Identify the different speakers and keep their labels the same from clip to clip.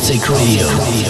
Speaker 1: C-Static Radio.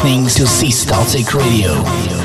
Speaker 1: Listening to C Static Radio.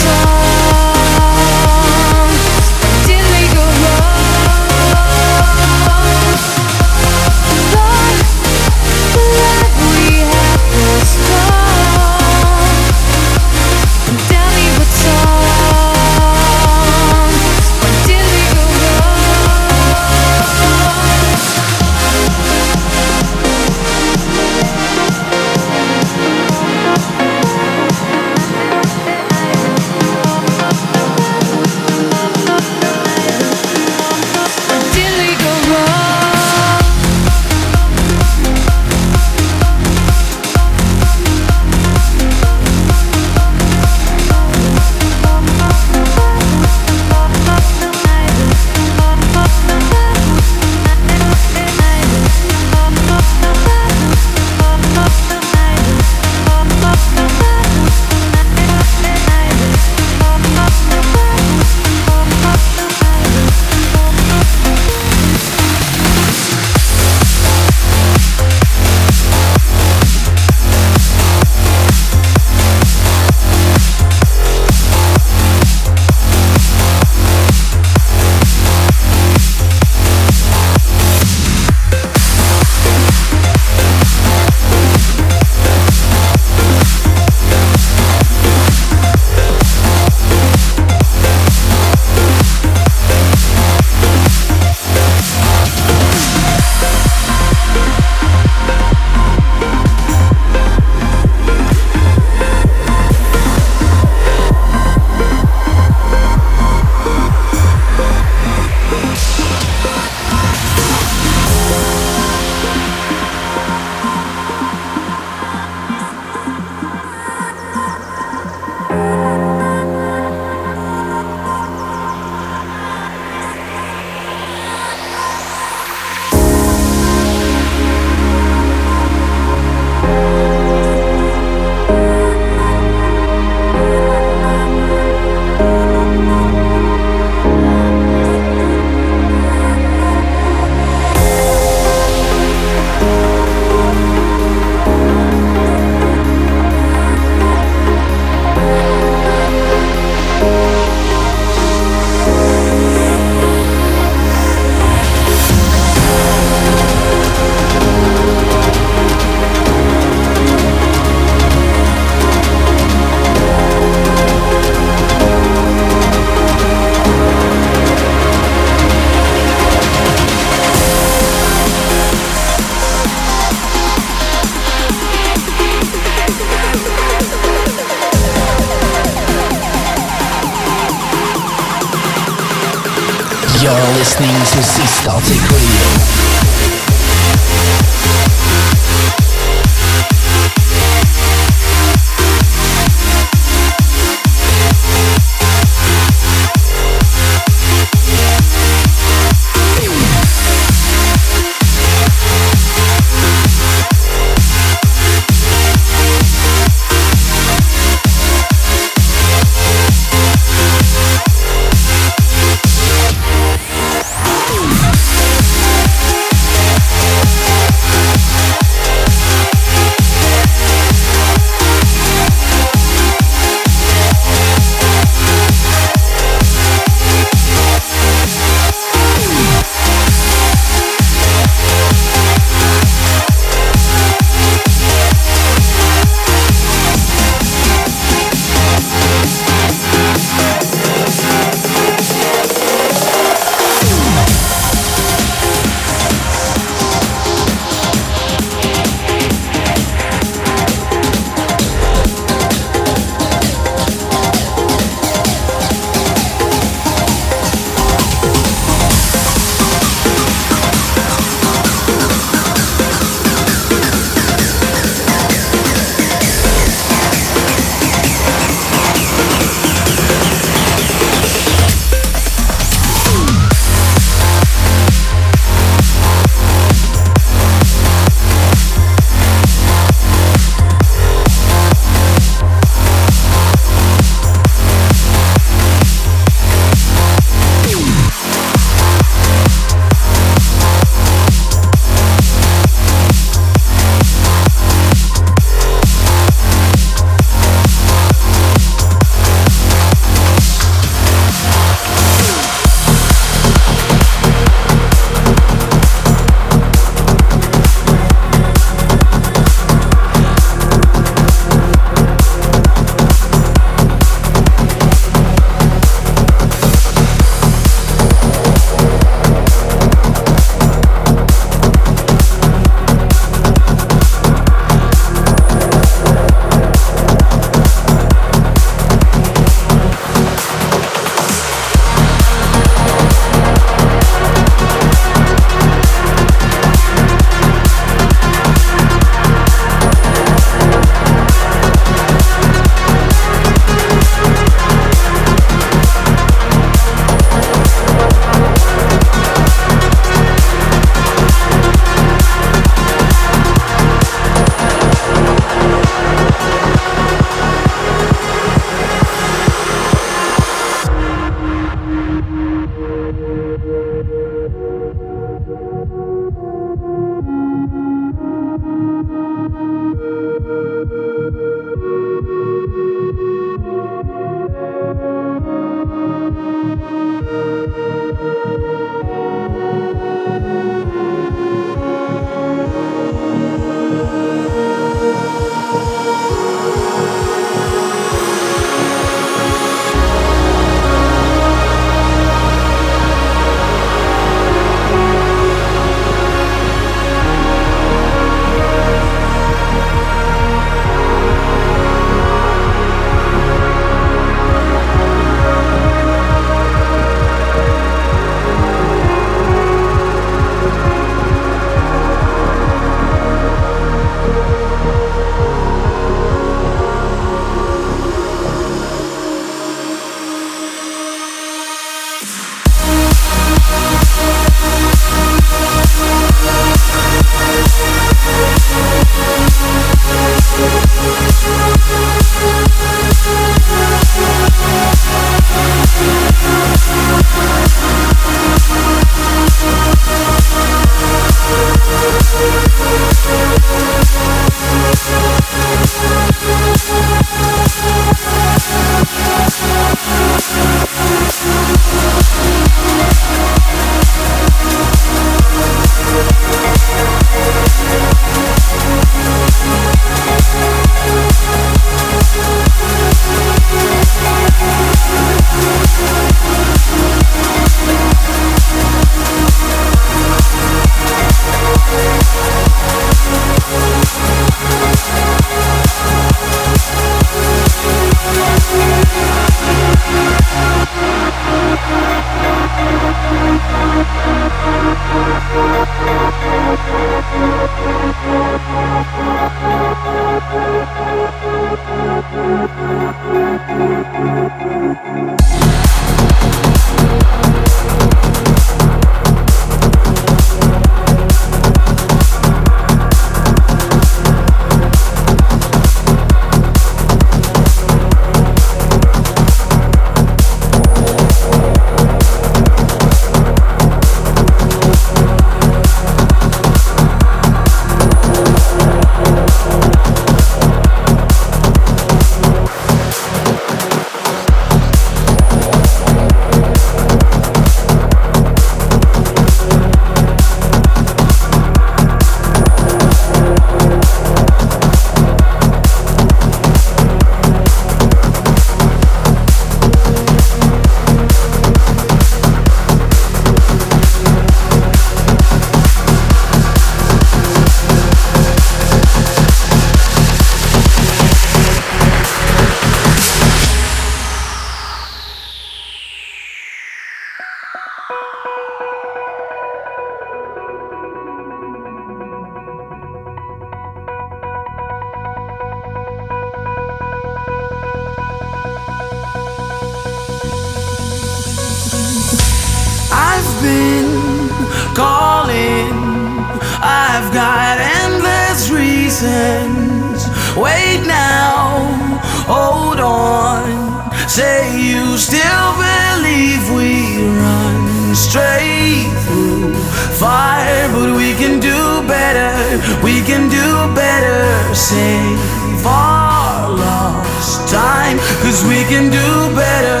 Speaker 1: We can do better,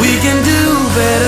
Speaker 2: we can do ones.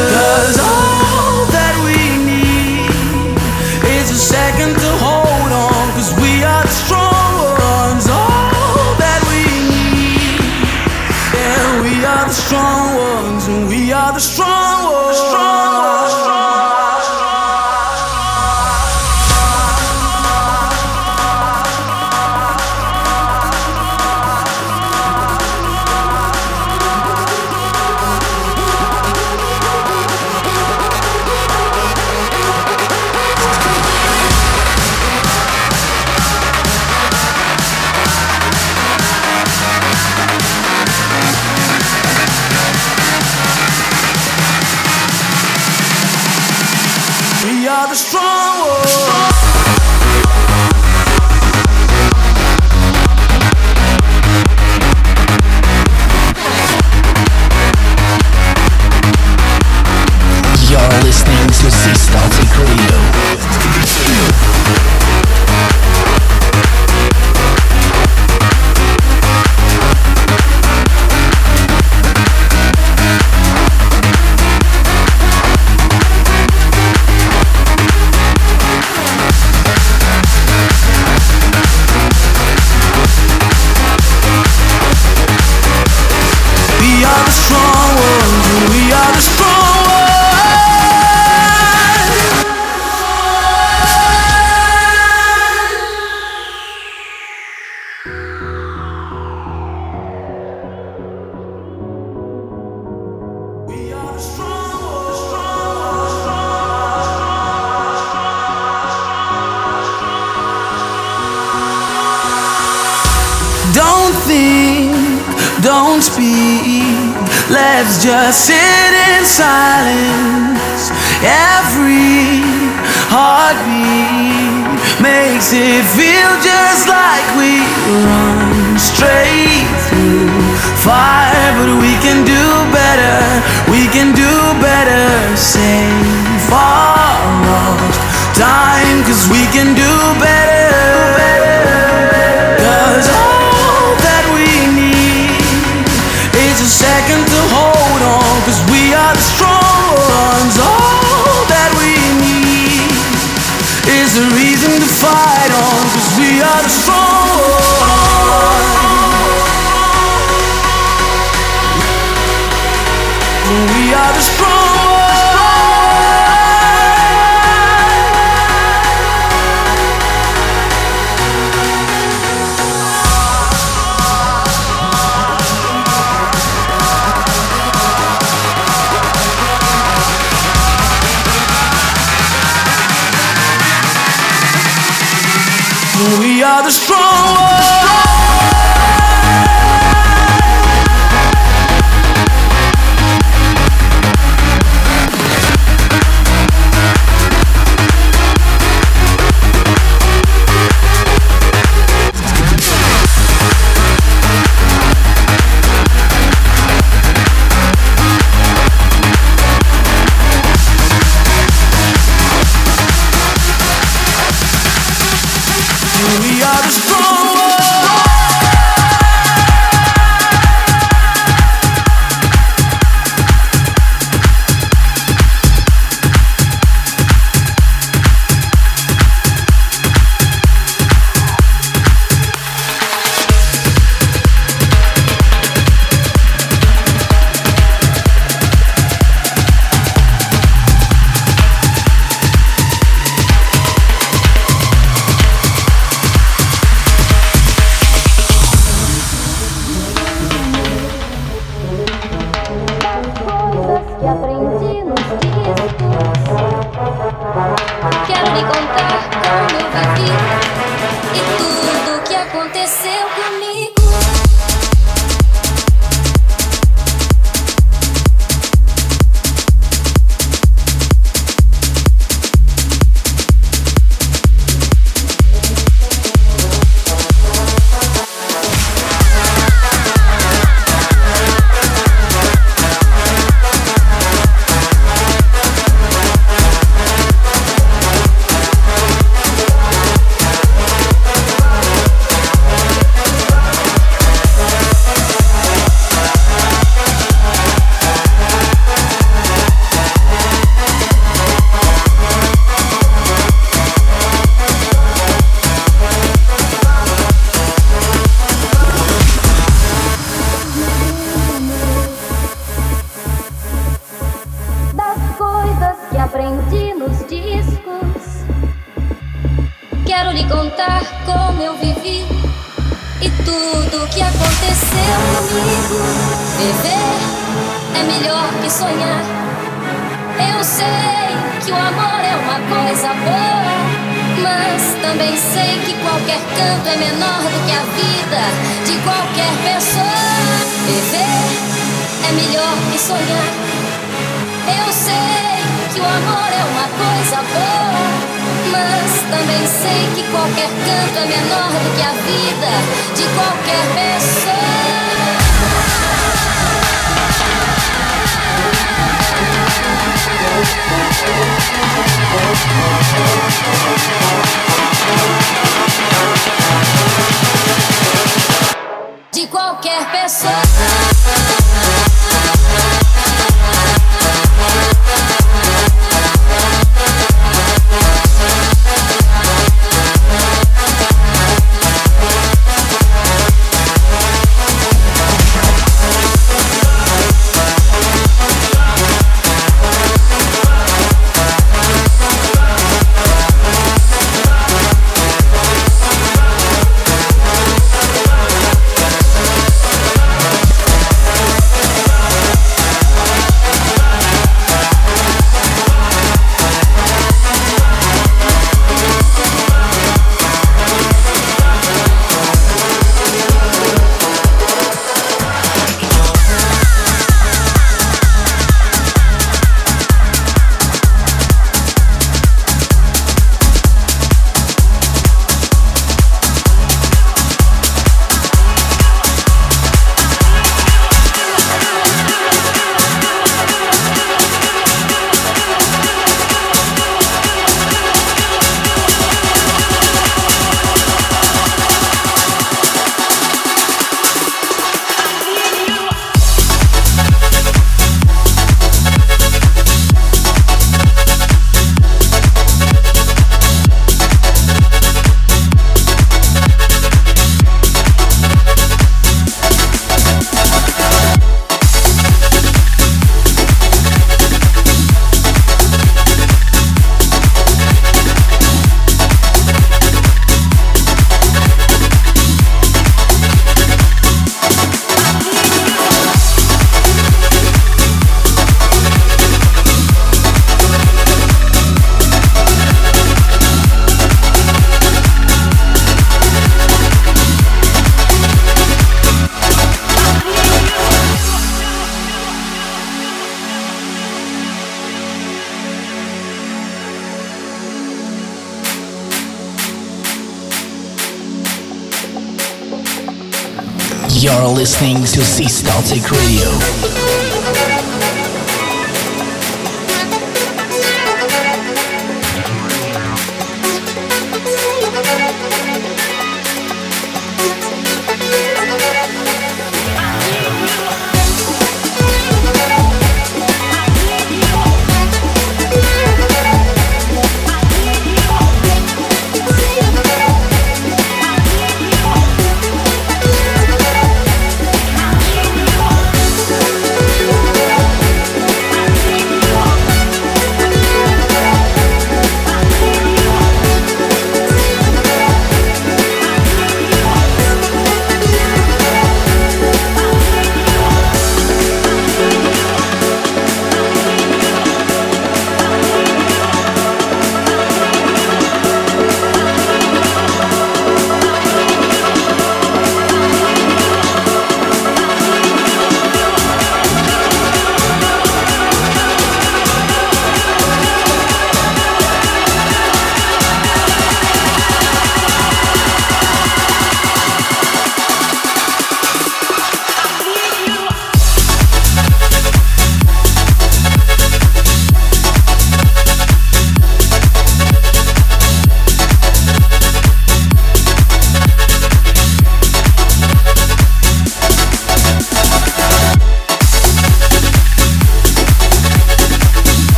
Speaker 1: Listening to C Static Radio.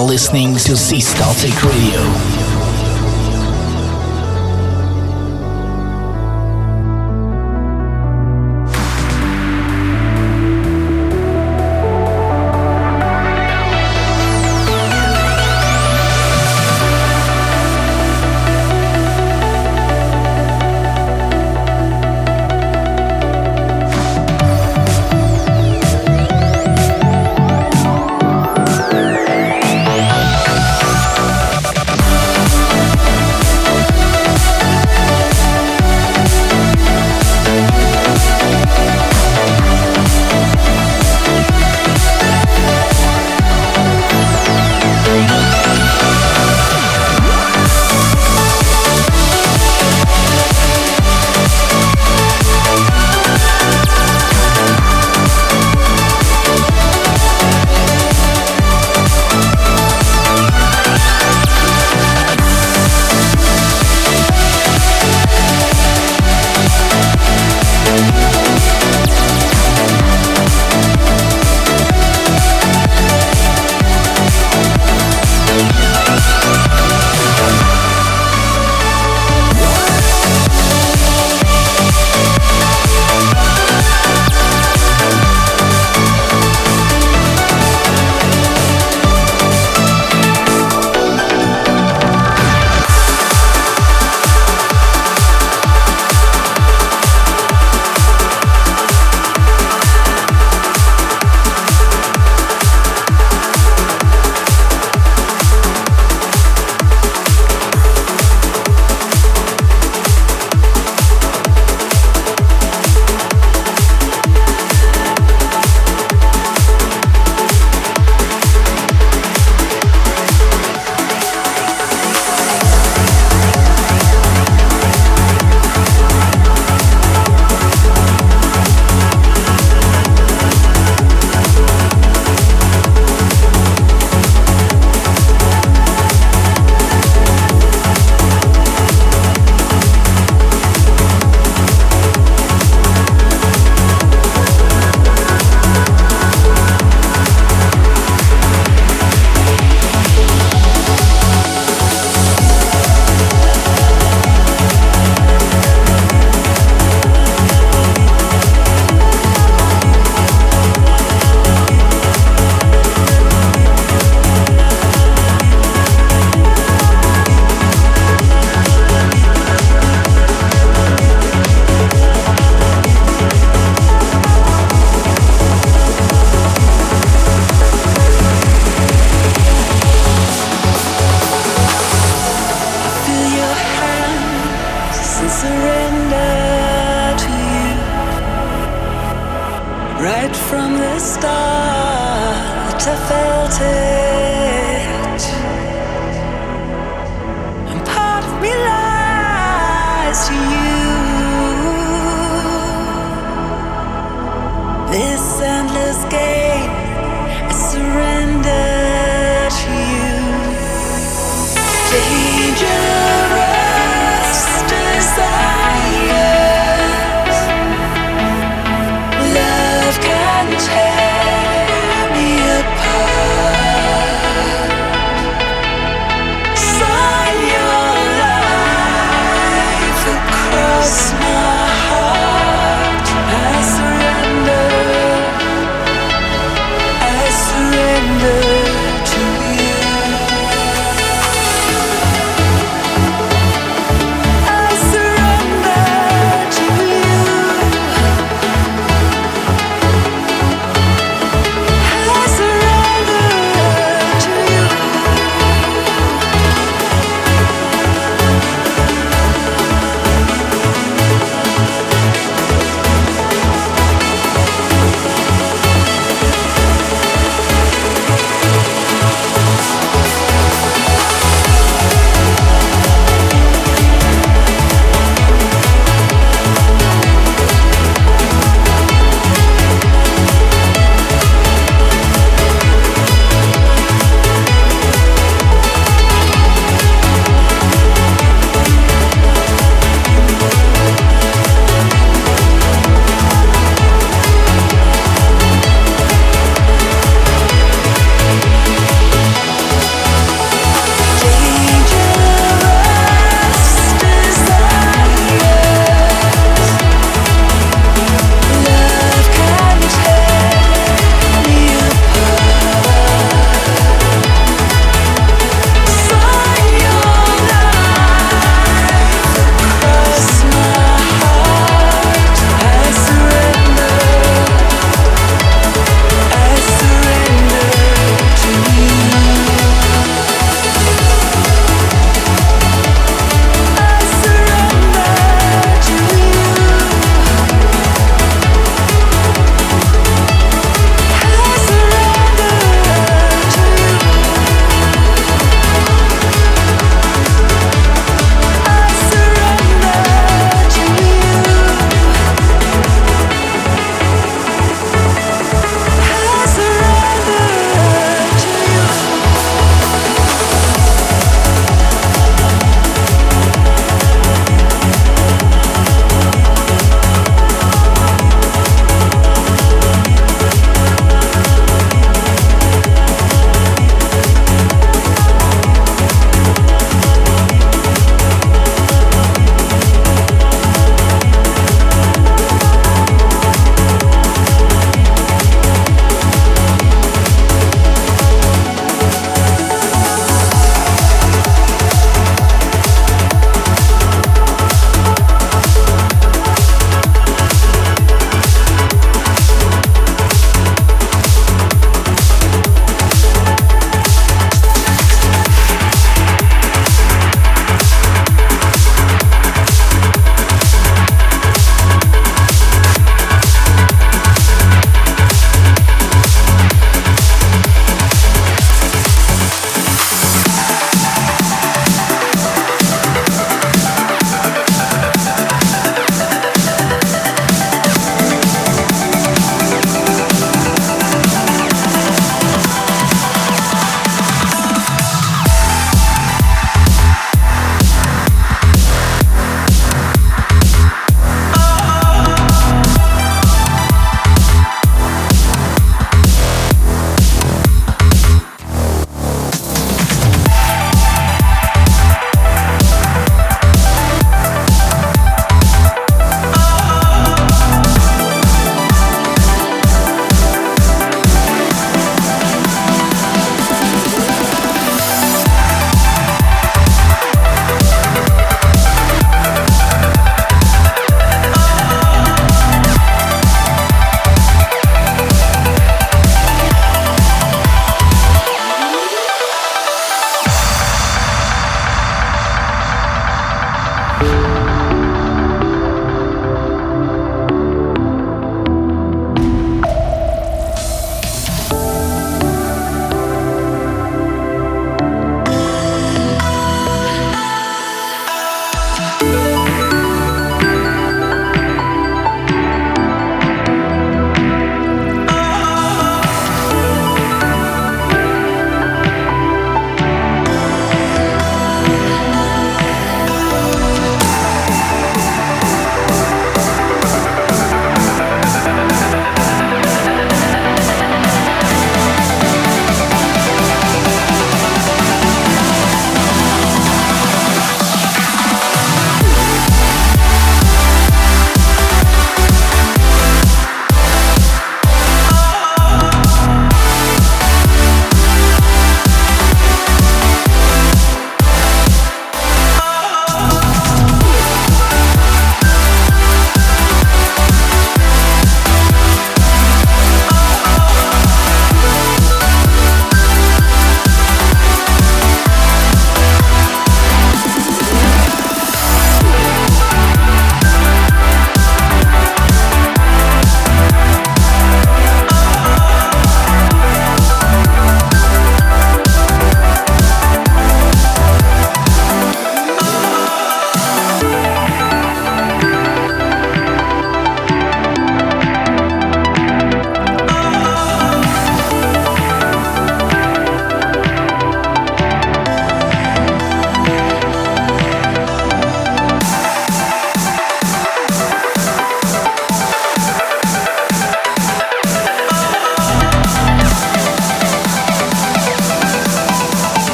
Speaker 1: Listening to Static Radio.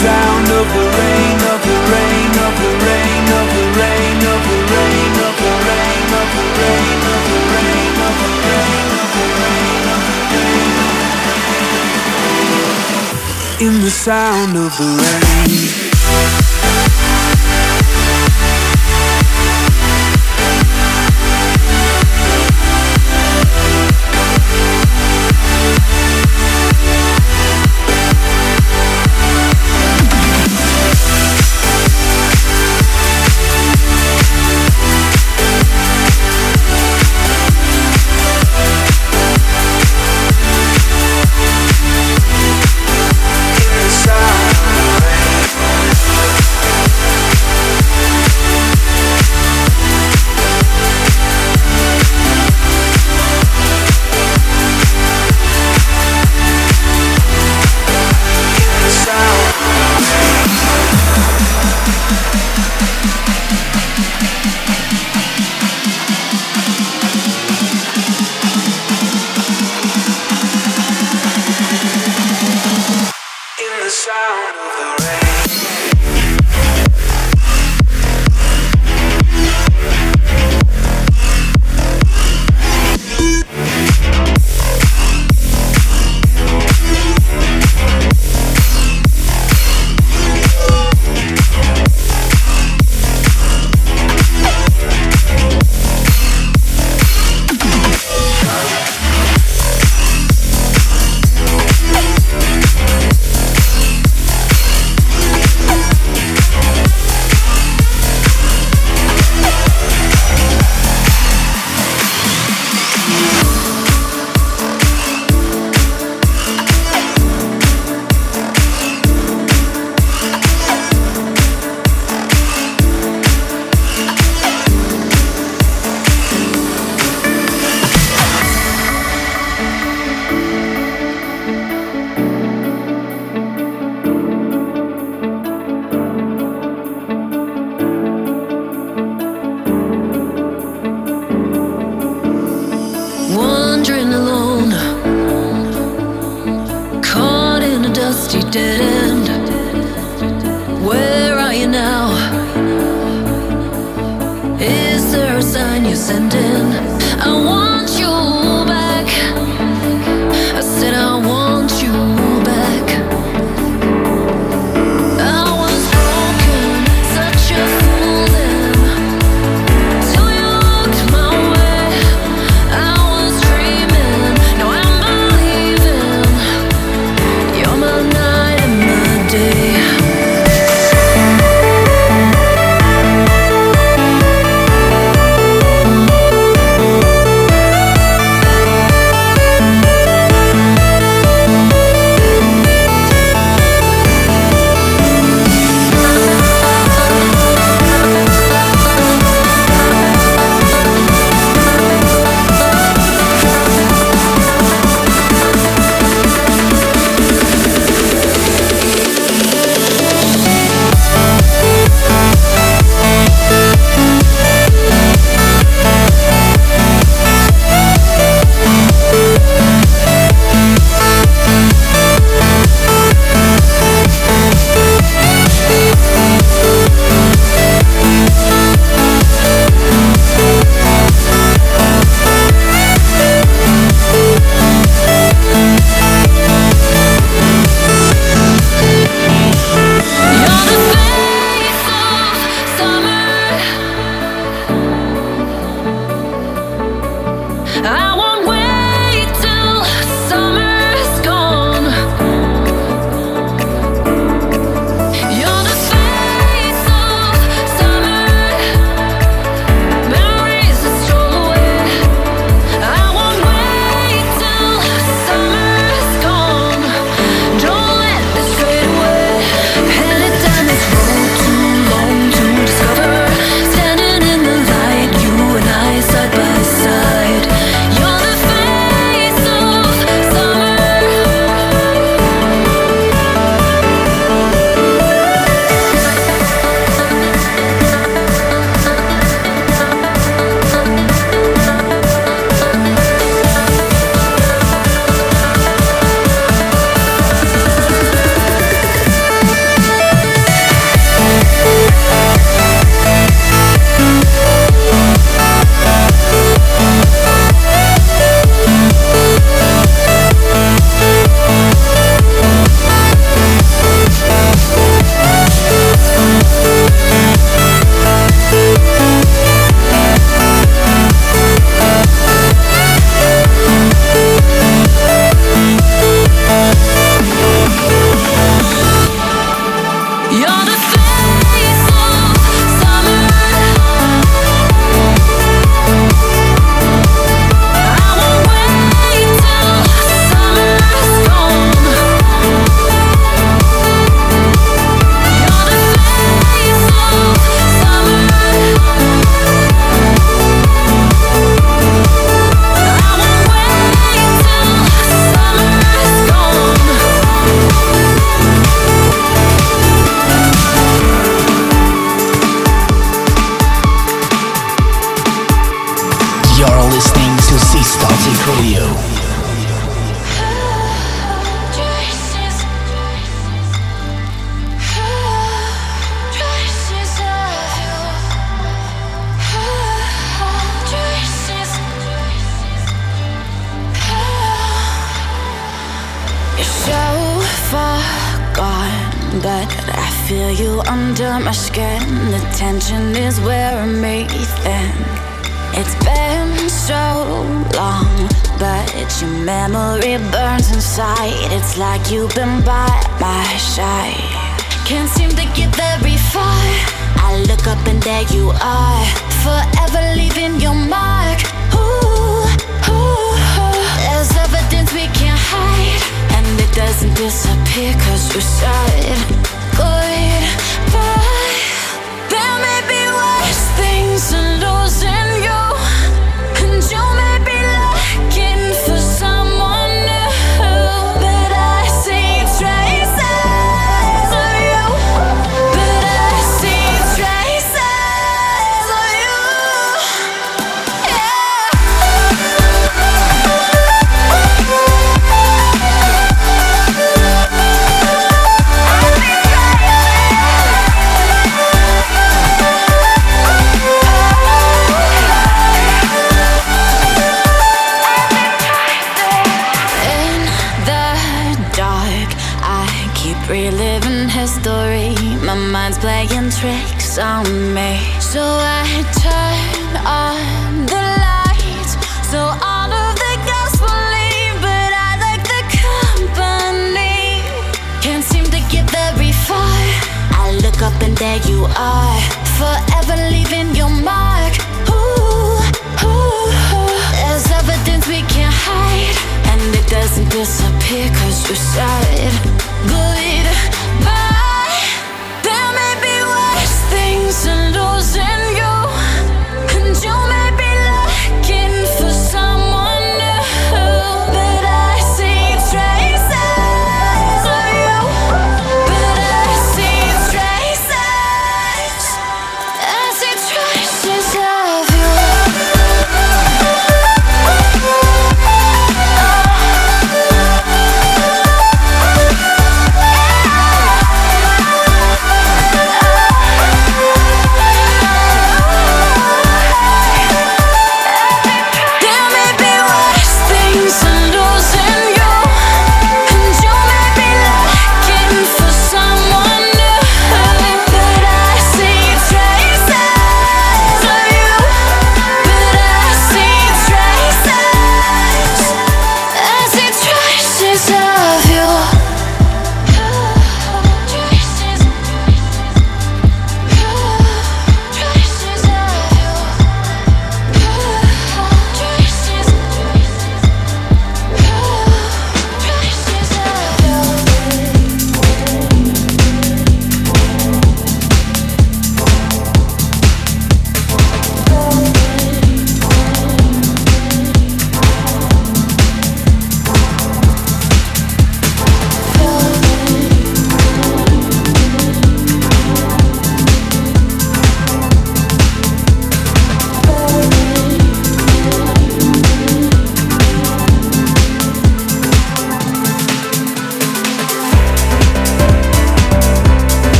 Speaker 3: Sound of the rain, of the rain, of the rain, of the rain, of the rain, of the rain, of the rain, of the rain, of the rain, of the rain, of the rain. In the sound of the rain.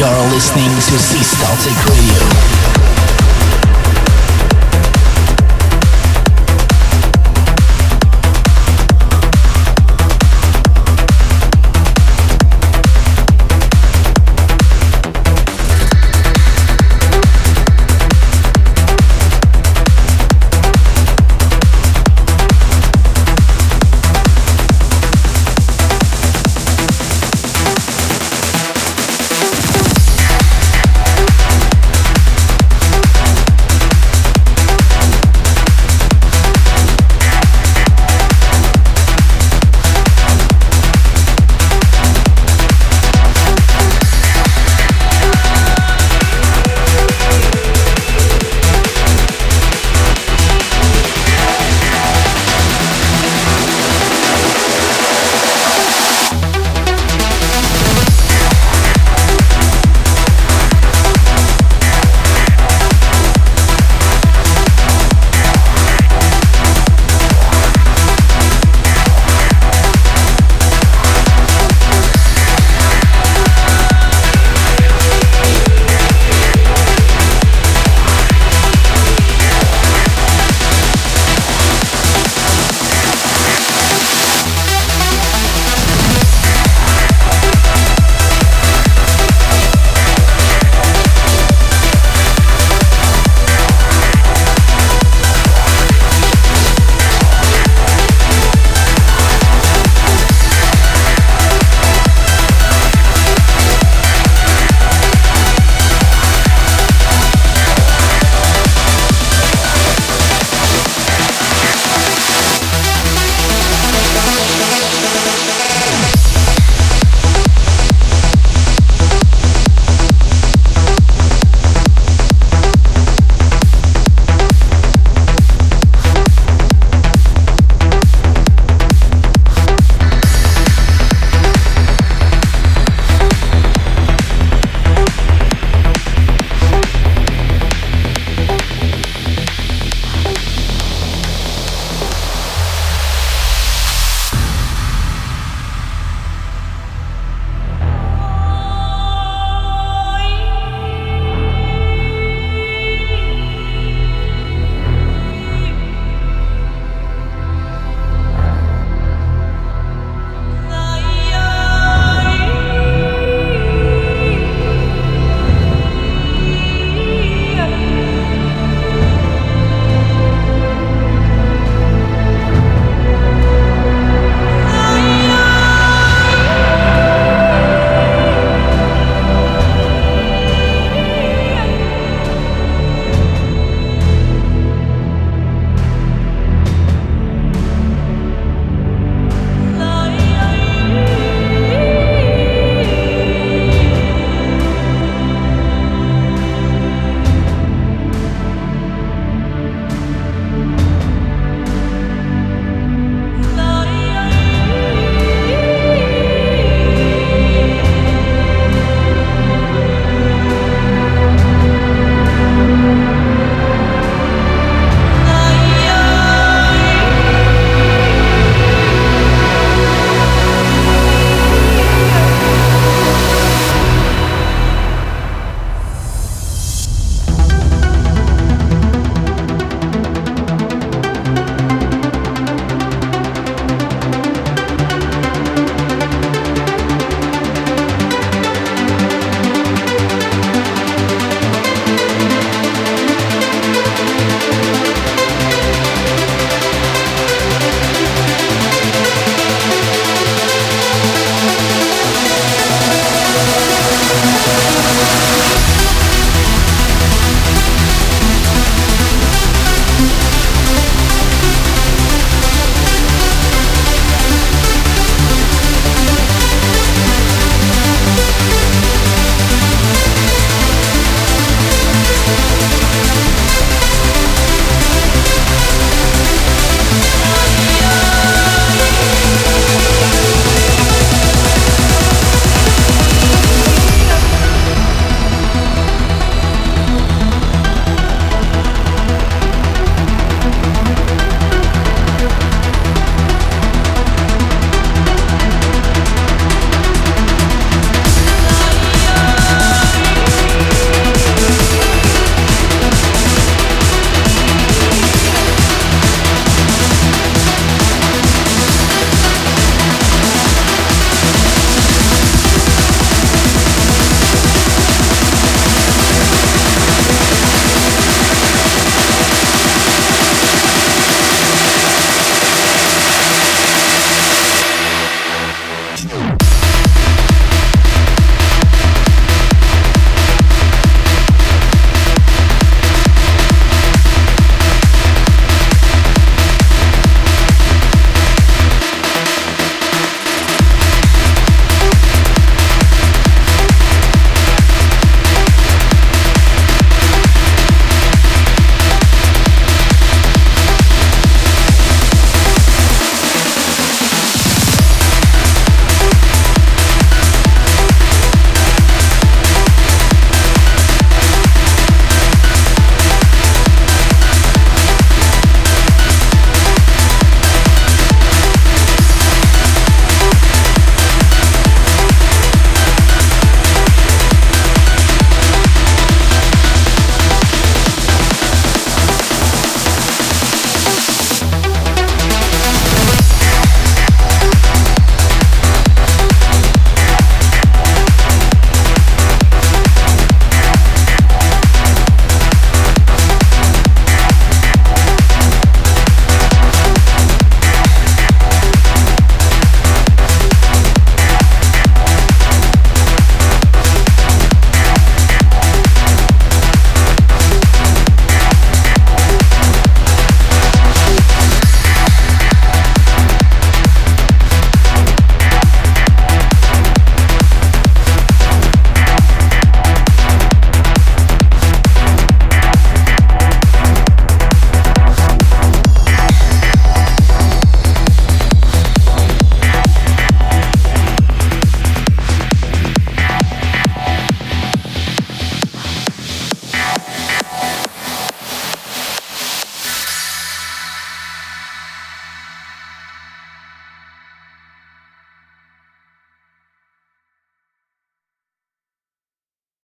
Speaker 1: You're listening to Sea Static Radio.